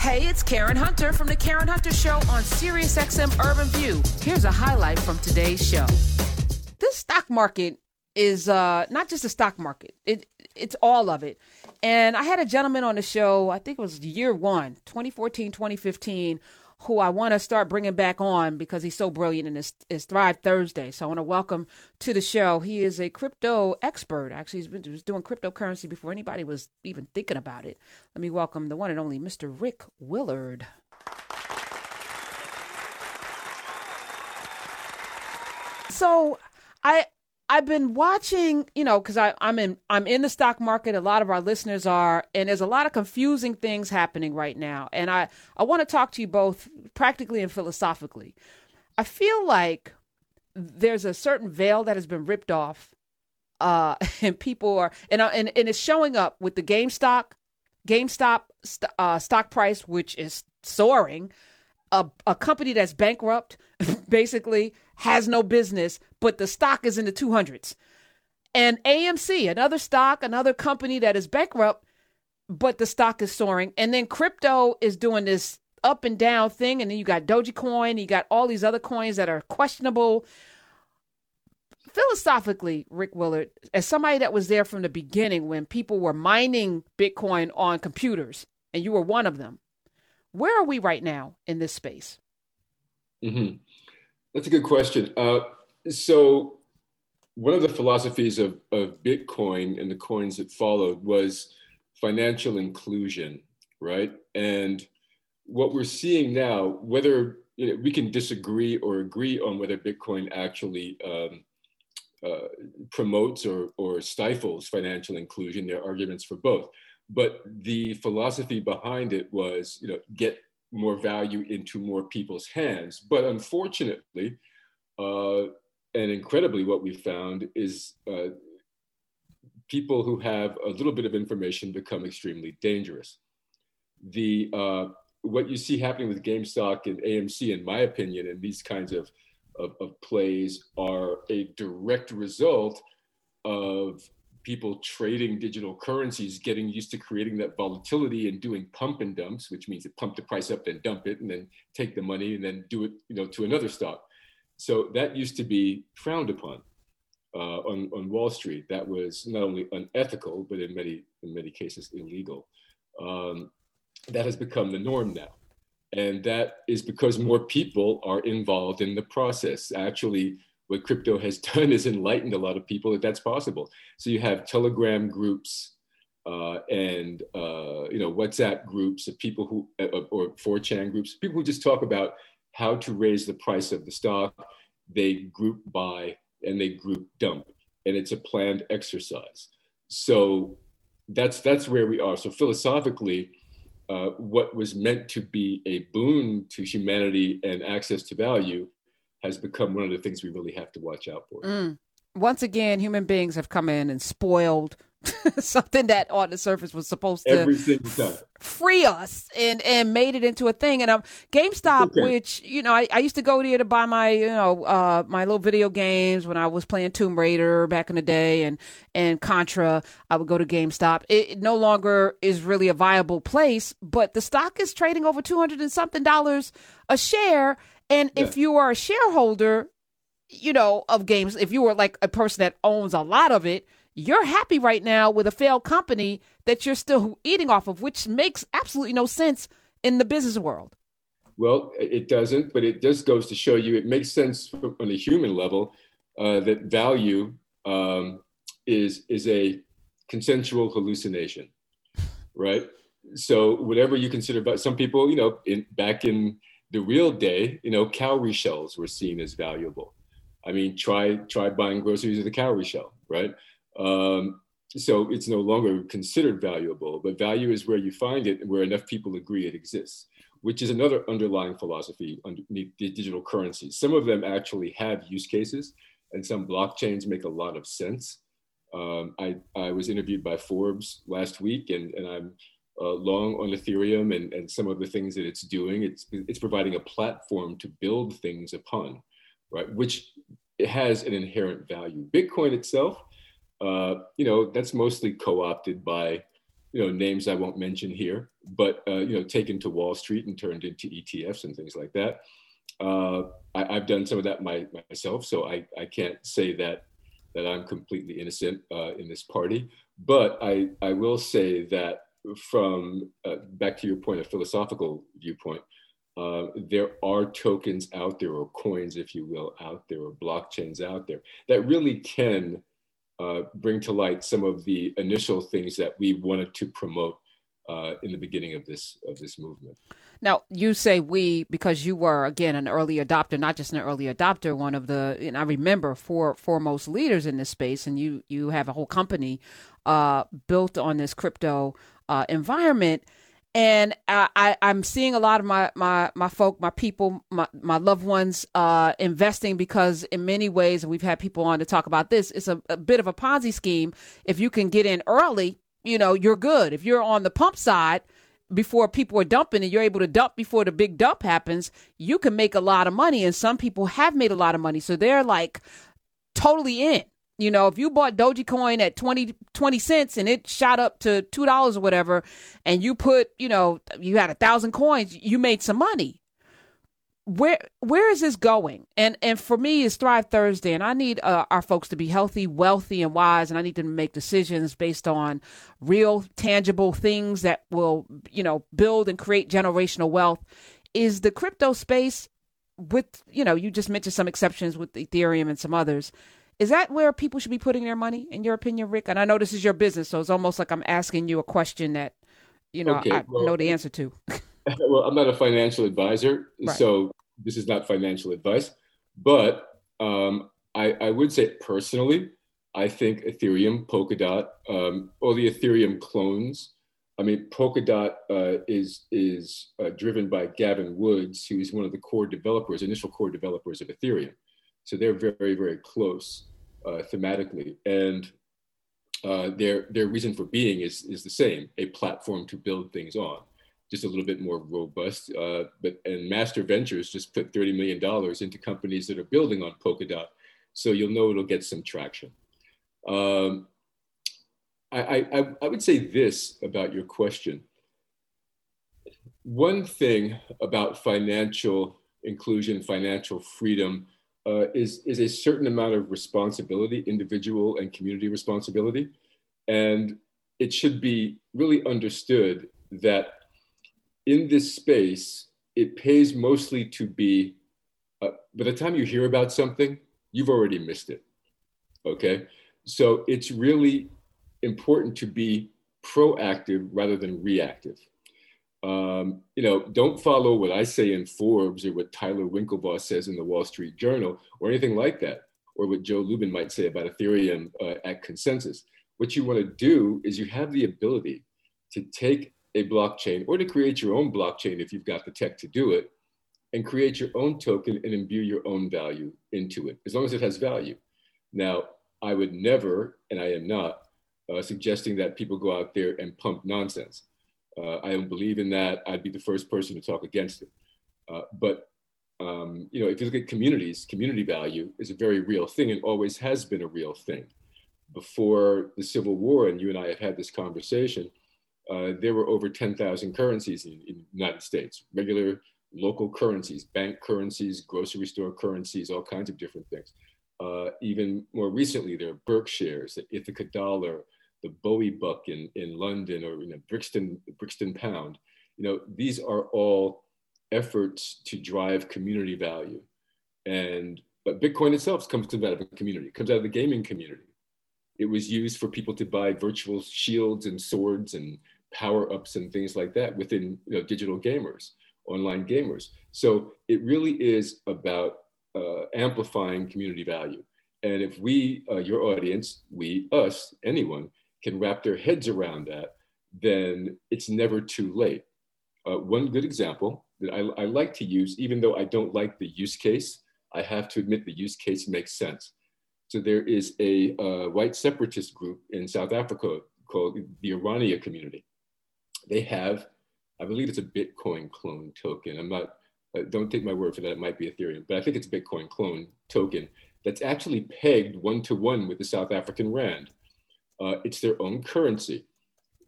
Hey, it's Karen Hunter from the Karen Hunter Show on SiriusXM Urban View. Here's a highlight from today's show. This stock market is uh, not just a stock market; it it's all of it. And I had a gentleman on the show. I think it was year one, 2014, 2015 who I want to start bringing back on because he's so brilliant in his, his Thrive Thursday. So I want to welcome to the show. He is a crypto expert. Actually, he's been he was doing cryptocurrency before anybody was even thinking about it. Let me welcome the one and only Mr. Rik Willard. So I I've been watching, you know, because I'm in I'm in the stock market. A lot of our listeners are, and there's a lot of confusing things happening right now. And I I want to talk to you both practically and philosophically. I feel like there's a certain veil that has been ripped off, uh, and people are and and and it's showing up with the GameStop, GameStop uh, stock price, which is soaring. A, a company that's bankrupt, basically has no business, but the stock is in the 200s. And AMC, another stock, another company that is bankrupt, but the stock is soaring. And then crypto is doing this up and down thing. And then you got Dogecoin, you got all these other coins that are questionable. Philosophically, Rik Willard, as somebody that was there from the beginning when people were mining Bitcoin on computers, and you were one of them, where are we right now in this space? Mm-hmm. That's a good question. Uh, so, one of the philosophies of, of Bitcoin and the coins that followed was financial inclusion, right? And what we're seeing now, whether you know, we can disagree or agree on whether Bitcoin actually um, uh, promotes or, or stifles financial inclusion, there are arguments for both. But the philosophy behind it was, you know, get more value into more people's hands. But unfortunately, uh, and incredibly, what we found is uh, people who have a little bit of information become extremely dangerous. The uh, what you see happening with GameStop and AMC, in my opinion, and these kinds of, of, of plays are a direct result of people trading digital currencies getting used to creating that volatility and doing pump and dumps, which means to pump the price up, then dump it, and then take the money and then do it, you know, to another stock. So that used to be frowned upon uh, on, on Wall Street. That was not only unethical, but in many in many cases illegal. Um, that has become the norm now. And that is because more people are involved in the process. Actually, what crypto has done is enlightened a lot of people that that's possible. So you have Telegram groups uh, and uh, you know WhatsApp groups of people who uh, or 4chan groups, people who just talk about how to raise the price of the stock. They group buy and they group dump, and it's a planned exercise. So that's that's where we are. So philosophically. Uh, what was meant to be a boon to humanity and access to value has become one of the things we really have to watch out for. Mm. Once again, human beings have come in and spoiled something that on the surface was supposed to free us and and made it into a thing. And um, GameStop, okay. which you know, I, I used to go there to buy my you know uh, my little video games when I was playing Tomb Raider back in the day and and Contra. I would go to GameStop. It, it no longer is really a viable place, but the stock is trading over two hundred and something dollars a share and yeah. if you are a shareholder, you know, of games, if you were like a person that owns a lot of it, you're happy right now with a failed company that you're still eating off of, which makes absolutely no sense in the business world. Well, it doesn't, but it just goes to show you it makes sense on a human level uh, that value um, is is a consensual hallucination, right? So whatever you consider, but some people, you know, in back in the real day, you know, cowrie shells were seen as valuable. I mean, try try buying groceries with a cowrie shell, right? Um, so it's no longer considered valuable, but value is where you find it where enough people agree it exists, which is another underlying philosophy underneath the digital currencies. Some of them actually have use cases, and some blockchains make a lot of sense. Um, I, I was interviewed by Forbes last week, and, and I'm uh, long on Ethereum and, and some of the things that it's doing. It's, it's providing a platform to build things upon, right? Which has an inherent value. Bitcoin itself, uh, you know, that's mostly co-opted by you know, names I won't mention here, but uh, you know, taken to Wall Street and turned into ETFs and things like that. Uh, I, have done some of that my, myself, so I, I can't say that that I'm completely innocent uh, in this party. But I, I will say that from uh, back to your point, a philosophical viewpoint, uh, there are tokens out there, or coins, if you will, out there, or blockchains out there that really can uh, bring to light some of the initial things that we wanted to promote uh, in the beginning of this of this movement. Now, you say we because you were again an early adopter, not just an early adopter, one of the and I remember four foremost leaders in this space, and you you have a whole company uh, built on this crypto uh, environment. And I, am seeing a lot of my, my, my folk, my people, my, my loved ones uh, investing because, in many ways, and we've had people on to talk about this, it's a, a bit of a Ponzi scheme. If you can get in early, you know, you're good. If you're on the pump side, before people are dumping and you're able to dump before the big dump happens, you can make a lot of money. And some people have made a lot of money. So they're like totally in. You know, if you bought Dogecoin at 20, 20 cents and it shot up to $2 or whatever, and you put, you know, you had a thousand coins, you made some money where where is this going? And and for me, it's Thrive Thursday, and I need uh, our folks to be healthy, wealthy, and wise, and I need them to make decisions based on real, tangible things that will, you know, build and create generational wealth. Is the crypto space, with you know, you just mentioned some exceptions with Ethereum and some others. Is that where people should be putting their money, in your opinion, Rick? And I know this is your business, so it's almost like I'm asking you a question that, you know, okay, I well, know the answer to. well, I'm not a financial advisor, right. so this is not financial advice, but um, I, I, would say personally, I think Ethereum, Polkadot, um, all the Ethereum clones. I mean, Polkadot uh, is is uh, driven by Gavin Woods, who's one of the core developers, initial core developers of Ethereum. So they're very, very close uh, thematically, and uh, their their reason for being is is the same: a platform to build things on just a little bit more robust. Uh, but and Master Ventures just put $30 million into companies that are building on Polkadot. So you'll know it'll get some traction. Um, I, I, I would say this about your question. One thing about financial inclusion, financial freedom, uh, is, is a certain amount of responsibility, individual and community responsibility. And it should be really understood that in this space, it pays mostly to be, uh, by the time you hear about something, you've already missed it. Okay. So it's really important to be proactive rather than reactive. Um, you know, don't follow what I say in Forbes or what Tyler Winklevoss says in the Wall Street Journal or anything like that, or what Joe Lubin might say about Ethereum uh, at consensus. What you want to do is you have the ability to take a blockchain or to create your own blockchain if you've got the tech to do it and create your own token and imbue your own value into it, as long as it has value. Now, I would never, and I am not, uh, suggesting that people go out there and pump nonsense. Uh, I don't believe in that. I'd be the first person to talk against it. Uh, but um, you know, if you look at communities, community value is a very real thing and always has been a real thing. Before the Civil War, and you and I have had this conversation, uh, there were over 10,000 currencies in, in the United States, regular local currencies, bank currencies, grocery store currencies, all kinds of different things. Uh, even more recently, there are BerkShares, the Ithaca dollar, the Bowie buck in, in London, or you know, Brixton, Brixton pound. You know, these are all efforts to drive community value. And but Bitcoin itself comes out of a community, it comes out of the gaming community. It was used for people to buy virtual shields and swords and power ups and things like that within you know, digital gamers, online gamers. So it really is about uh, amplifying community value. And if we, uh, your audience, we, us, anyone, can wrap their heads around that, then it's never too late. Uh, one good example that I, I, like to use, even though I don't like the use case, I have to admit the use case makes sense. So there is a uh, white separatist group in South Africa called the Orania community they have, I believe it's a Bitcoin clone token. I'm not, uh, don't take my word for that. It might be Ethereum, but I think it's a Bitcoin clone token that's actually pegged one to one with the South African Rand. Uh, it's their own currency.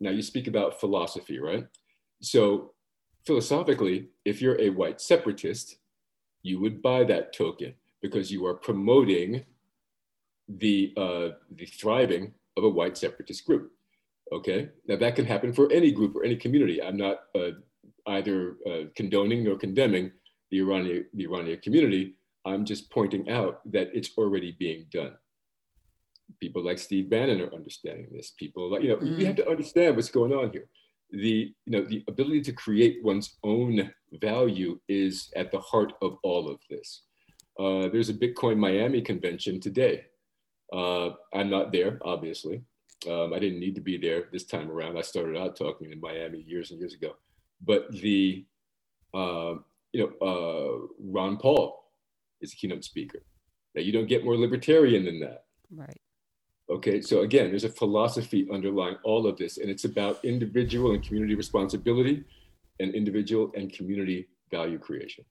Now you speak about philosophy, right? So philosophically, if you're a white separatist, you would buy that token because you are promoting the uh, the thriving of a white separatist group. Okay, now that can happen for any group or any community. I'm not uh, either uh, condoning nor condemning the Iranian the Iranian community. I'm just pointing out that it's already being done. People like Steve Bannon are understanding this. People like you know mm. we have to understand what's going on here. The you know the ability to create one's own value is at the heart of all of this. Uh, there's a Bitcoin Miami convention today. Uh, I'm not there, obviously. Um, I didn't need to be there this time around. I started out talking in Miami years and years ago. But the, uh, you know, uh, Ron Paul is a keynote speaker. Now, you don't get more libertarian than that. Right. Okay, so again, there's a philosophy underlying all of this, and it's about individual and community responsibility and individual and community value creation.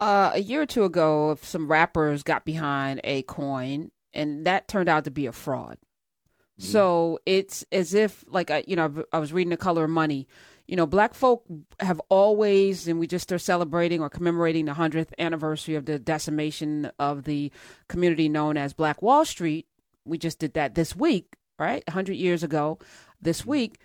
Uh, a year or two ago, some rappers got behind a coin, and that turned out to be a fraud. Mm-hmm. So it's as if, like, I, you know, I was reading The Color of Money. You know, black folk have always, and we just are celebrating or commemorating the 100th anniversary of the decimation of the community known as Black Wall Street. We just did that this week, right? 100 years ago this mm-hmm. week.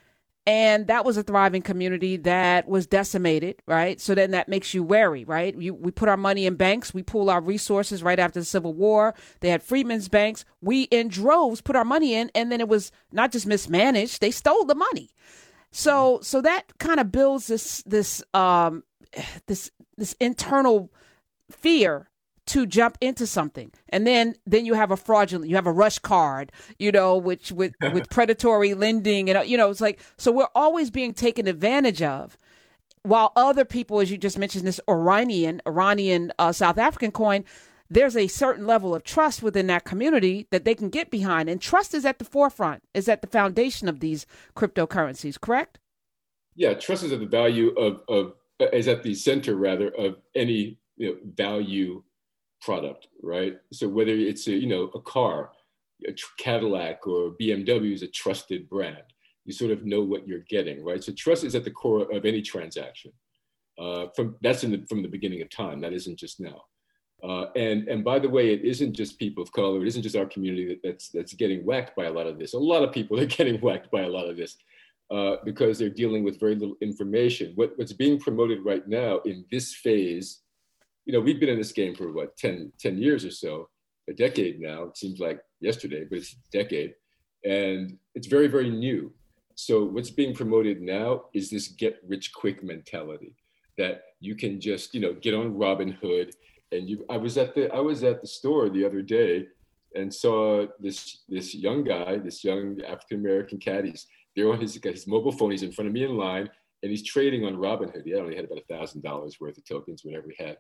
And that was a thriving community that was decimated right? So then that makes you wary right? You, we put our money in banks. We pool our resources right after the civil war. They had freedmen's banks. We in droves put our money in and then it was not just mismanaged they stole the money. So so that kind of builds this this um this this internal fear to jump into something. And then then you have a fraudulent you have a rush card you know which with with predatory lending and you know it's like so we're always being taken advantage of while other people as you just mentioned this iranian iranian uh, south african coin there's a certain level of trust within that community that they can get behind. And trust is at the forefront is at the foundation of these cryptocurrencies correct? Yeah trust is at the value of of is at the center rather of any you know, value product, right? So whether it's a, you know a car, a Cadillac or BMW is a trusted brand. You sort of know what you're getting, right? So trust is at the core of any transaction. Uh, from that's in the, from the beginning of time. That isn't just now. Uh, and and by the way, it isn't just people of color. It isn't just our community that, that's that's getting whacked by a lot of this. A lot of people are getting whacked by a lot of this uh, because they're dealing with very little information. What, what's being promoted right now in this phase you know, we've been in this game for what, 10, 10 years or so, a decade now. It seems like yesterday, but it's a decade. And it's very, very new. So what's being promoted now is this get rich quick mentality that you can just, you know, get on Robinhood. And you I was at the I was at the store the other day and saw this this young guy, this young African American cat. He's there on his his mobile phone. He's in front of me in line, and he's trading on Robinhood. Yeah, he only had about a thousand dollars worth of tokens, whatever he had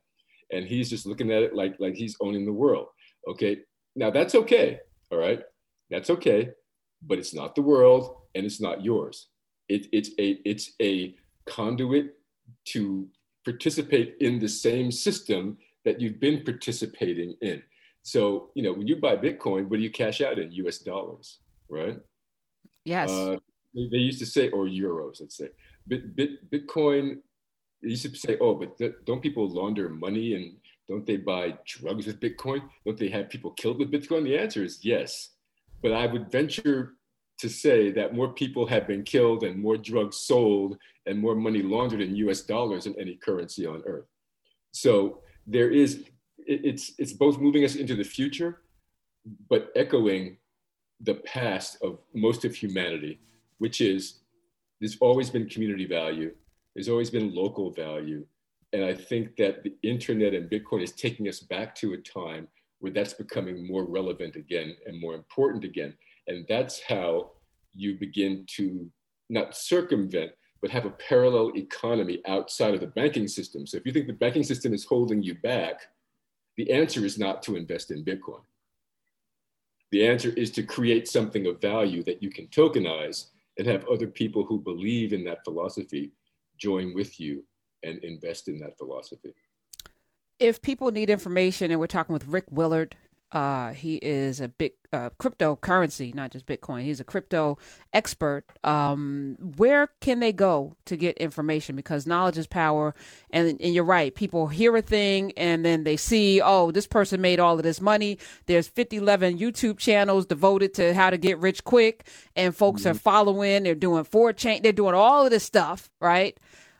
and he's just looking at it like like he's owning the world. Okay, now that's okay. All right, that's okay, but it's not the world and it's not yours. It, it's a it's a conduit to participate in the same system that you've been participating in. So you know when you buy Bitcoin, what do you cash out in? U.S. dollars, right? Yes. Uh, they, they used to say, or euros, let's say. Bit, bit, Bitcoin used to say, oh, but th- don't people launder money and don't they buy drugs with Bitcoin? Don't they have people killed with Bitcoin? The answer is yes. But I would venture to say that more people have been killed and more drugs sold and more money laundered in US dollars than any currency on earth. So there is, it's, it's both moving us into the future, but echoing the past of most of humanity, which is there's always been community value there's always been local value. And I think that the internet and Bitcoin is taking us back to a time where that's becoming more relevant again and more important again. And that's how you begin to not circumvent, but have a parallel economy outside of the banking system. So if you think the banking system is holding you back, the answer is not to invest in Bitcoin. The answer is to create something of value that you can tokenize and have other people who believe in that philosophy join with you and invest in that philosophy. If people need information, and we're talking with Rik Willard, Uh, he is a big uh, cryptocurrency, not just Bitcoin. He's a crypto expert. Um, where can they go to get information? Because knowledge is power, and and you're right. People hear a thing and then they see, oh, this person made all of this money. There's 50, 11 YouTube channels devoted to how to get rich quick, and folks mm-hmm. are following. They're doing 4chan. They're doing all of this stuff, right?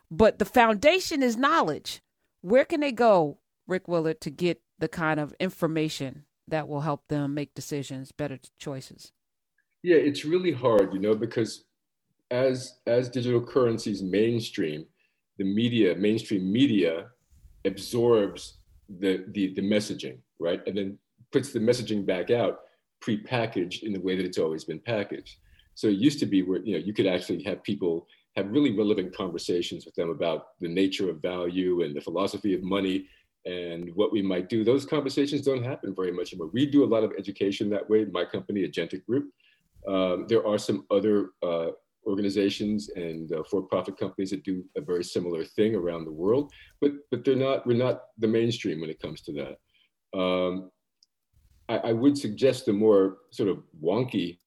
But the foundation is knowledge. Where can they go, Rik Willard, to get the kind of information that will help them make decisions, better choices? Yeah, it's really hard, you know, because as as digital currencies mainstream, the media, mainstream media, absorbs the the, the messaging, right, and then puts the messaging back out pre-packaged in the way that it's always been packaged. So it used to be where you know you could actually have people have really relevant conversations with them about the nature of value and the philosophy of money and what we might do. Those conversations don't happen very much anymore. We do a lot of education that way. My company, Agentic Group. Um, there are some other uh, organizations and uh, for-profit companies that do a very similar thing around the world, but but they're not. We're not the mainstream when it comes to that. Um, I, I would suggest the more sort of wonky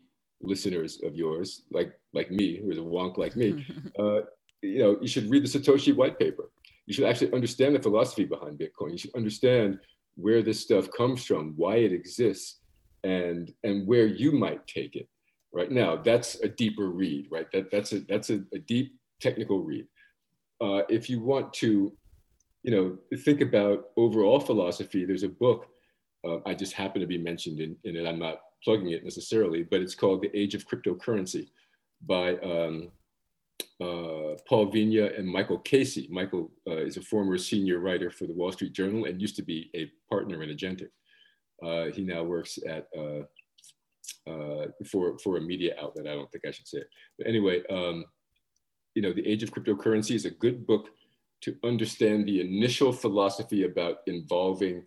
listeners of yours, like like me, who is a wonk like me, uh, you know, you should read the Satoshi white paper you should actually understand the philosophy behind Bitcoin. You should understand where this stuff comes from, why it exists, and and where you might take it. Right now, that's a deeper read, right? That that's a that's a, a deep technical read. Uh, if you want to, you know, think about overall philosophy, there's a book uh, I just happen to be mentioned in, in it. I'm not plugging it necessarily, but it's called The Age of Cryptocurrency by um, uh, Paul Vigna and Michael Casey. Michael uh, is a former senior writer for the Wall Street Journal and used to be a partner in Agentic. Uh, he now works at uh, uh, for for a media outlet. I don't think I should say it, but anyway, um, you know, the Age of Cryptocurrency is a good book to understand the initial philosophy about involving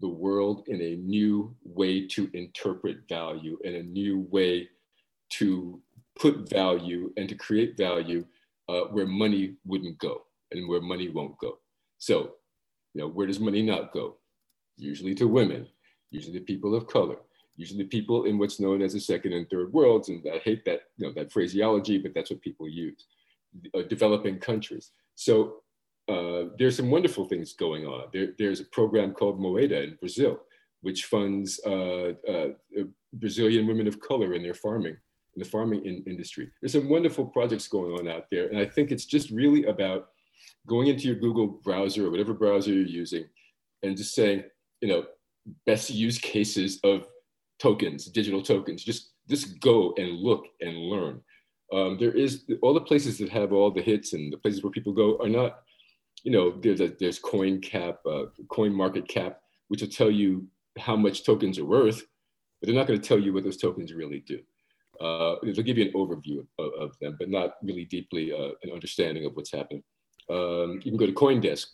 the world in a new way to interpret value and a new way to put value and to create value uh, where money wouldn't go and where money won't go. So, you know, where does money not go? Usually to women, usually to people of color, usually to people in what's known as the second and third worlds. And I hate that, you know, that phraseology, but that's what people use, uh, developing countries. So uh, there's some wonderful things going on. There, there's a program called Moeda in Brazil, which funds uh, uh, Brazilian women of color in their farming in the farming in industry. There's some wonderful projects going on out there. And I think it's just really about going into your Google browser or whatever browser you're using and just saying, you know, best use cases of tokens, digital tokens. Just, just go and look and learn. Um, there is all the places that have all the hits and the places where people go are not, you know, there's a, there's coin cap, uh, coin market cap, which will tell you how much tokens are worth, but they're not going to tell you what those tokens really do. Uh, they'll give you an overview of, of them, but not really deeply uh, an understanding of what's happening. Um, you can go to CoinDesk.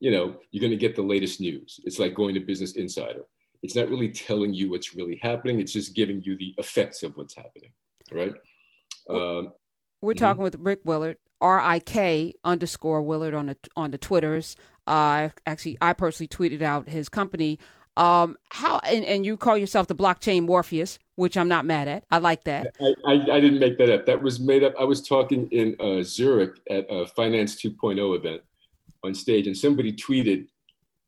You know, you're going to get the latest news. It's like going to Business Insider. It's not really telling you what's really happening. It's just giving you the effects of what's happening, right? Um, We're talking mm-hmm. with Rik Willard, R I K underscore Willard on the on the Twitters. Uh, actually, I personally tweeted out his company um, how and, and you call yourself the blockchain Morpheus, which I'm not mad at. I like that. I, I, I didn't make that up. That was made up. I was talking in uh, Zurich at a Finance 2.0 event on stage, and somebody tweeted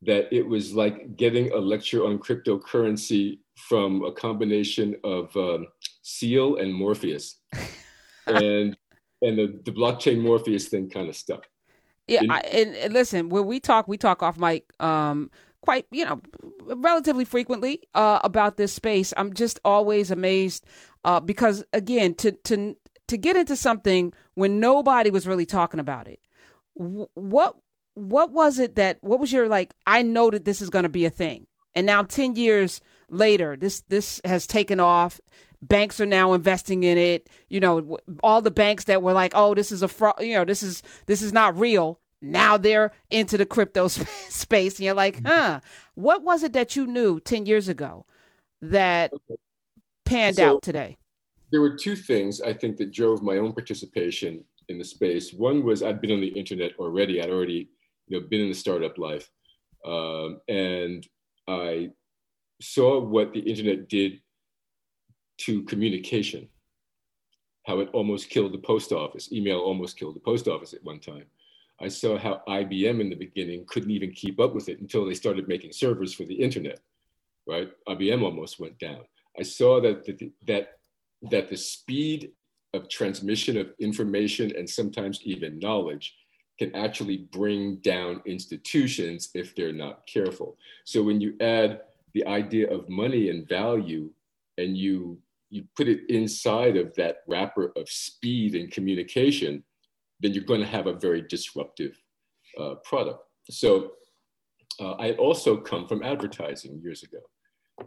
that it was like getting a lecture on cryptocurrency from a combination of um, Seal and Morpheus, and and the, the blockchain Morpheus thing kind of stuck. Yeah, I, and, and, listen, when we talk, we talk off mic. Um, quite, you know, relatively frequently uh, about this space. I'm just always amazed uh, because, again, to to to get into something when nobody was really talking about it, what what was it that what was your like? I know that this is going to be a thing, and now ten years later, this this has taken off. Banks are now investing in it. You know, all the banks that were like, "Oh, this is a fraud," you know, this is this is not real now they're into the crypto space and you're like huh what was it that you knew 10 years ago that panned so, out today? there were two things i think that drove my own participation in the space. One was i'd been on the internet already. I'd already you know been in the startup life. Um, and i saw what the internet did to communication, how it almost killed the post office. Email almost killed the post office at one time. I saw how IBM in the beginning couldn't even keep up with it until they started making servers for the internet, right? IBM almost went down. I saw that the, that that the speed of transmission of information and sometimes even knowledge can actually bring down institutions if they're not careful. So when you add the idea of money and value and you you put it inside of that wrapper of speed and communication, then you're going to have a very disruptive uh, product. So uh, I also come from advertising years ago,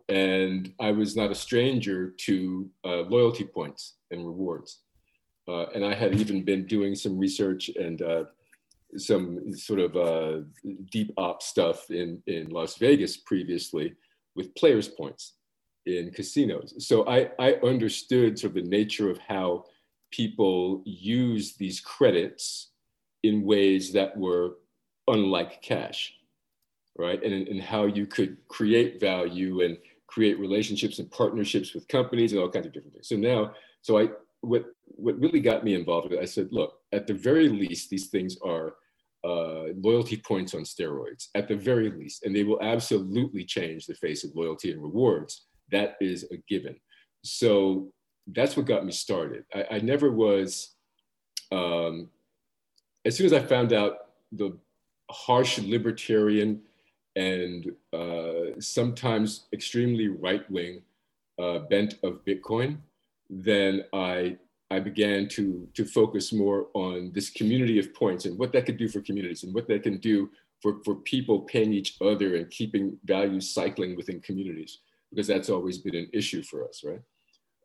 and I was not a stranger to uh, loyalty points and rewards. Uh, and I had even been doing some research and uh, some sort of uh, deep op stuff in, in Las Vegas previously with players points in casinos. So I, I understood sort of the nature of how people use these credits in ways that were unlike cash, right? And, and how you could create value and create relationships and partnerships with companies and all kinds of different things. So now, so I, what, what really got me involved with it, I said, look, at the very least, these things are uh, loyalty points on steroids, at the very least, and they will absolutely change the face of loyalty and rewards. That is a given. So that's what got me started. I, I never was, um, as soon as I found out the harsh libertarian and uh, sometimes extremely right wing uh, bent of Bitcoin, then I I began to to focus more on this community of points and what that could do for communities and what that can do for, for people paying each other and keeping values cycling within communities because that's always been an issue for us, right?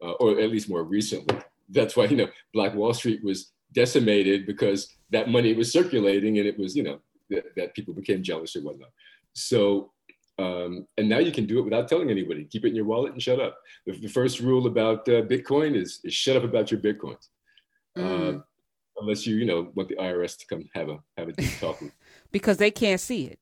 Uh, or at least more recently. That's why you know Black Wall Street was decimated because that money was circulating and it was you know that, that people became jealous or whatnot. So um, and now you can do it without telling anybody. Keep it in your wallet and shut up. The, the first rule about uh, Bitcoin is, is shut up about your Bitcoins. Mm. Uh, unless you, you know, want the IRS to come have a have a deep talk with. because they can't see it.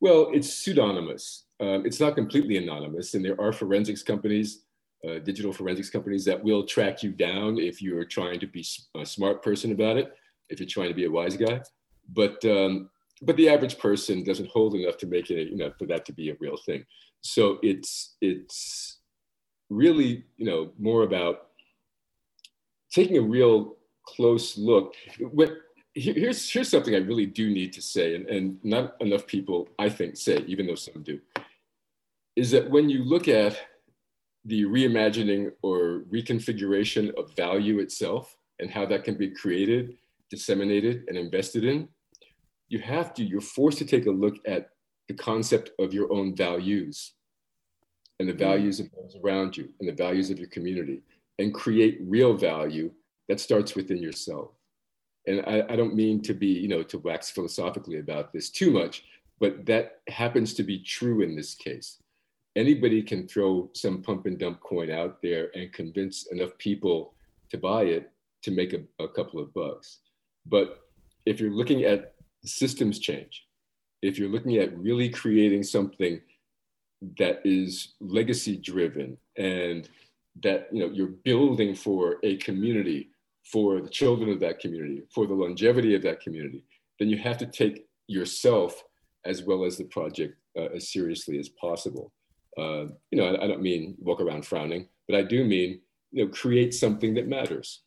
Well, it's pseudonymous. Um, it's not completely anonymous, and there are forensics companies uh, digital forensics companies that will track you down if you're trying to be a smart person about it, if you're trying to be a wise guy. But um, but the average person doesn't hold enough to make it, you know, for that to be a real thing. So it's it's really, you know, more about taking a real close look. What here's here's something I really do need to say, and, and not enough people I think say, even though some do, is that when you look at the reimagining or reconfiguration of value itself and how that can be created, disseminated, and invested in, you have to, you're forced to take a look at the concept of your own values and the mm. values of those around you and the values of your community and create real value that starts within yourself. And I, I don't mean to be, you know, to wax philosophically about this too much, but that happens to be true in this case anybody can throw some pump and dump coin out there and convince enough people to buy it to make a, a couple of bucks. But if you're looking at systems change, if you're looking at really creating something that is legacy driven and that you know you're building for a community for the children of that community for the longevity of that community then you have to take yourself as well as the project uh, as seriously as possible uh, you know, I, I, don't mean walk around frowning, but I do mean, you know, create something that matters.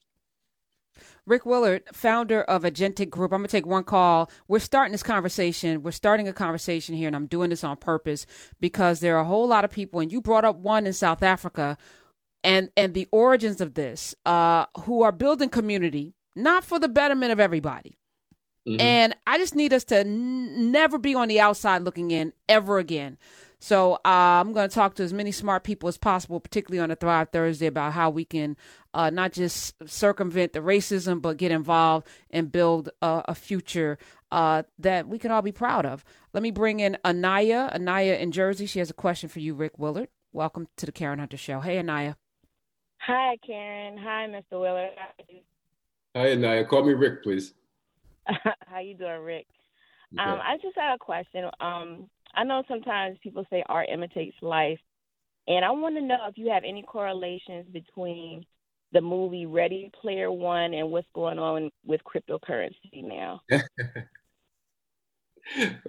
Rik Willard, founder of Agentic Group. I'm going to take one call. We're starting this conversation. We're starting a conversation here, and I'm doing this on purpose because there are a whole lot of people, and you brought up one in South Africa and, and the origins of this, uh, who are building community, not for the betterment of everybody. Mm-hmm. And I just need us to n- never be on the outside looking in ever again. So uh, I'm going to talk to as many smart people as possible, particularly on the Thrive Thursday, about how we can uh, not just circumvent the racism, but get involved and build a future uh, that we can all be proud of. Let me bring in Anaya. Anaya in Jersey. She has a question for you, Rik Willard. Welcome to the Karen Hunter Show. Hey, Anaya. Hi, Karen. Hi, Mr. Willard. Hi, Anaya. Call me Rick, please. How you doing, Rick? Um, I just had a question. Um, I know sometimes people say art imitates life, and I want to know if you have any correlations between the movie Ready Player One and what's going on with cryptocurrency now.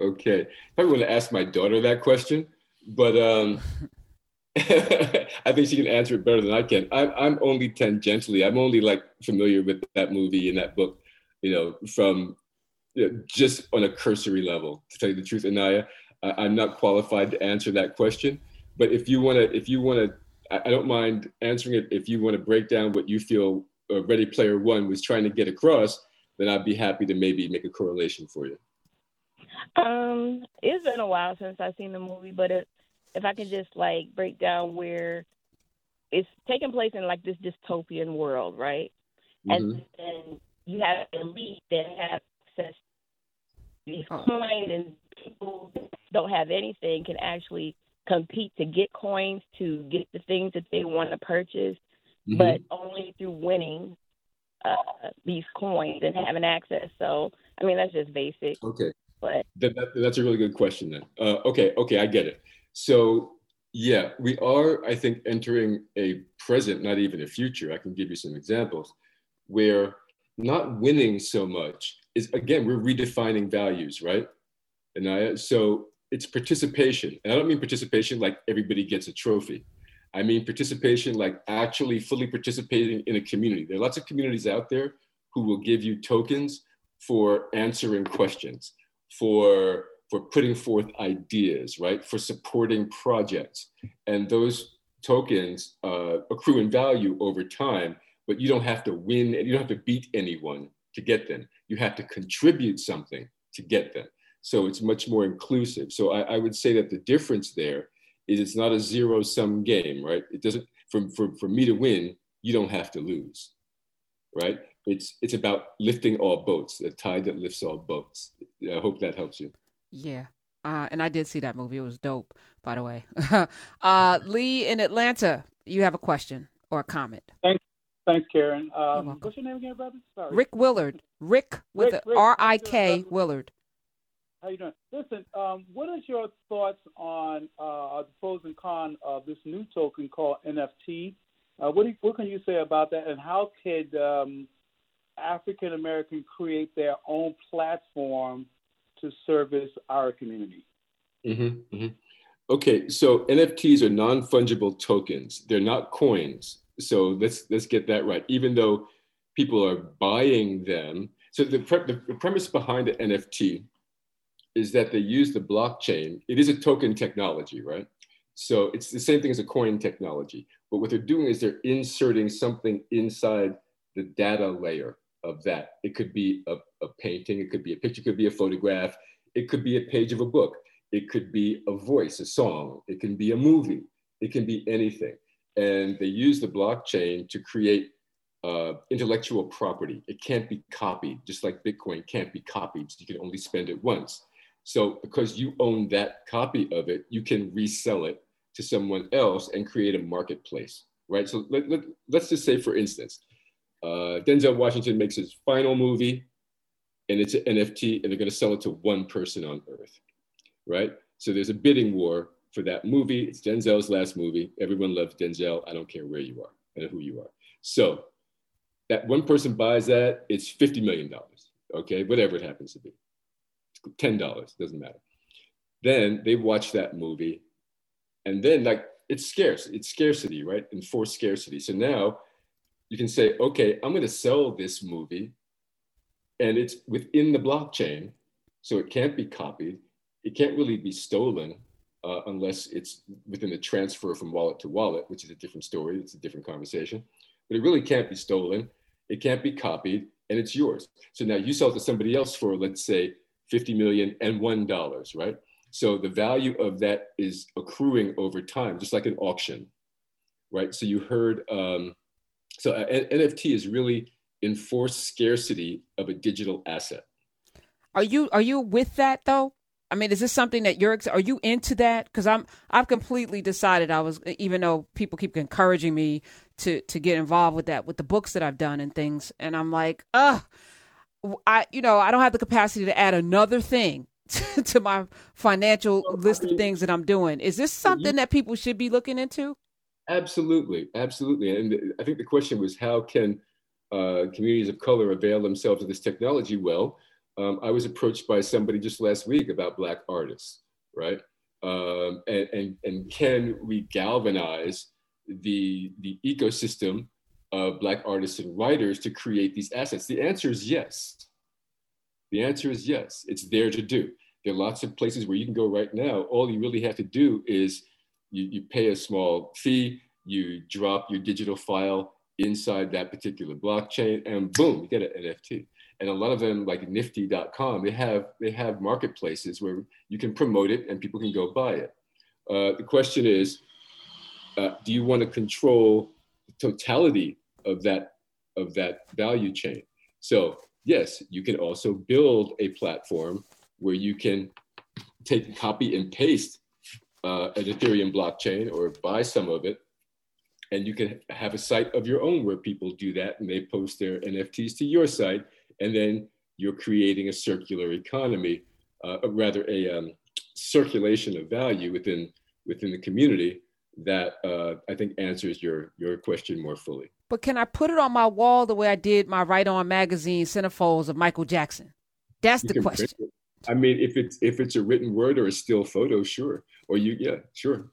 okay, I want to ask my daughter that question, but um, I think she can answer it better than I can. I, I'm only tangentially, I'm only like familiar with that movie and that book, you know, from you know, just on a cursory level. To tell you the truth, Anaya, I, am not qualified to answer that question. But if you want to, if you want to, I, don't mind answering it. If you want to break down what you feel uh, Ready Player One was trying to get across, then I'd be happy to maybe make a correlation for you. Um, it's been a while since I've seen the movie, but it, if I can just like break down where it's taking place in like this dystopian world, right? Mm-hmm. And then you have elite that have access oh. and people don't have anything can actually compete to get coins to get the things that they want to purchase, mm-hmm. but only through winning uh, these coins and having access. So, I mean, that's just basic. Okay. But that, that, that's a really good question then. Uh, okay, okay, I get it. So yeah, we are, I think, entering a present, not even a future. I can give you some examples where not winning so much is again, we're redefining values, right? And so it's participation. And I don't mean participation like everybody gets a trophy. I mean participation like actually fully participating in a community. There are lots of communities out there who will give you tokens for answering questions, for for putting forth ideas, right? For supporting projects. And those tokens uh, accrue in value over time, but you don't have to win and you don't have to beat anyone to get them. You have to contribute something to get them. So it's much more inclusive. So I, I would say that the difference there is it's not a zero sum game, right? It doesn't, for, for, for me to win, you don't have to lose, right? It's, it's about lifting all boats, a tide that lifts all boats. I hope that helps you. Yeah. Uh, and I did see that movie. It was dope, by the way. uh, Lee in Atlanta, you have a question or a comment? Thanks, thanks, Karen. Um, what's your name again, brother? Sorry. Rik Willard. Rick with Rick, Rick, R I K Willard. How you doing? Listen, um, what is your thoughts on uh, the pros and cons of this new token called NFT? Uh, what, you, what can you say about that, and how could um, African American create their own platform to service our community? Mm-hmm, mm-hmm. Okay, so NFTs are non fungible tokens. They're not coins. So let's let's get that right. Even though people are buying them, so the, pre- the premise behind the NFT is that they use the blockchain. It is a token technology, right? So it's the same thing as a coin technology. But what they're doing is they're inserting something inside the data layer of that. It could be a, a painting, it could be a picture, it could be a photograph, it could be a page of a book, it could be a voice, a song, it can be a movie, it can be anything. And they use the blockchain to create uh, intellectual property. It can't be copied, just like Bitcoin can't be copied. You can only spend it once. So because you own that copy of it, you can resell it to someone else and create a marketplace, right? So let, let, let's just say, for instance, uh, Denzel Washington makes his final movie and it's an NFT and they're going to sell it to one person on earth, right? So there's a bidding war for that movie. It's Denzel's last movie. Everyone loves Denzel. I don't care where you are and who you are. So that one person buys that, it's $50 million, okay? Whatever it happens to be. $10, doesn't matter. Then they watch that movie, and then like it's scarce, it's scarcity, right? Enforced scarcity. So now you can say, okay, I'm going to sell this movie, and it's within the blockchain, so it can't be copied. It can't really be stolen uh, unless it's within the transfer from wallet to wallet, which is a different story. It's a different conversation. But it really can't be stolen. It can't be copied, and it's yours. So now you sell it to somebody else for, let's say, 50 million and one dollars, right? So the value of that is accruing over time, just like an auction, right? So you heard, um, so NFT is really enforced scarcity of a digital asset. Are you are you with that though? I mean, is this something that you're? Are you into that? Because I'm I've completely decided I was, even though people keep encouraging me to to get involved with that with the books that I've done and things, and I'm like, ugh I, you know, I don't have the capacity to add another thing to my financial list of things that I'm doing. Is this something that people should be looking into? Absolutely, absolutely. And I think the question was how can uh, communities of color avail themselves of this technology? Well, um, I was approached by somebody just last week about Black artists, right? Um, and, and, and can we galvanize the, the ecosystem Black artists and writers to create these assets? The answer is yes. The answer is yes, it's there to do. There are lots of places where you can go right now. All you really have to do is you, you pay a small fee, you drop your digital file inside that particular blockchain, and boom, you get an NFT. And a lot of them, like Nifty.com, they have they have marketplaces where you can promote it and people can go buy it. Uh, the question is, uh, do you want to control the totality of that of that value chain? So yes, you can also build a platform where you can take copy and paste uh, an Ethereum blockchain or buy some of it. And you can have a site of your own where people do that and they post their NFTs to your site. And then you're creating a circular economy, uh, rather a um, circulation of value within, within the community that uh, I think answers your, your question more fully. But can I put it on my wall the way I did my Right On magazine centerfolds of Michael Jackson? That's you the question. I mean, if it's if it's a written word or a still photo, sure. Or you, yeah, sure.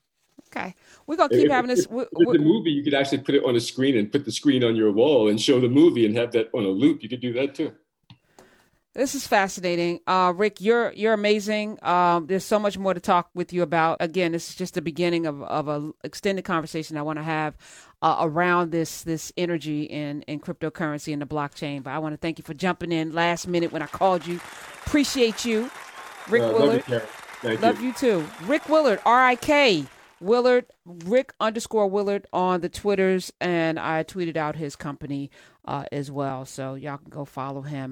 Okay, we're gonna keep if, having this. If, if the movie, you could actually put it on a screen and put the screen on your wall and show the movie and have that on a loop. You could do that too. This is fascinating, uh, Rik. You're you're amazing. Um, there's so much more to talk with you about. Again, this is just the beginning of of a extended conversation I want to have uh, around this this energy in in cryptocurrency and the blockchain. But I want to thank you for jumping in last minute when I called you. Appreciate you, Rik uh, Willard. Love, you, love you. you too, Rik Willard. R I K Willard Rik underscore Willard on the Twitters, and I tweeted out his company uh, as well. So y'all can go follow him.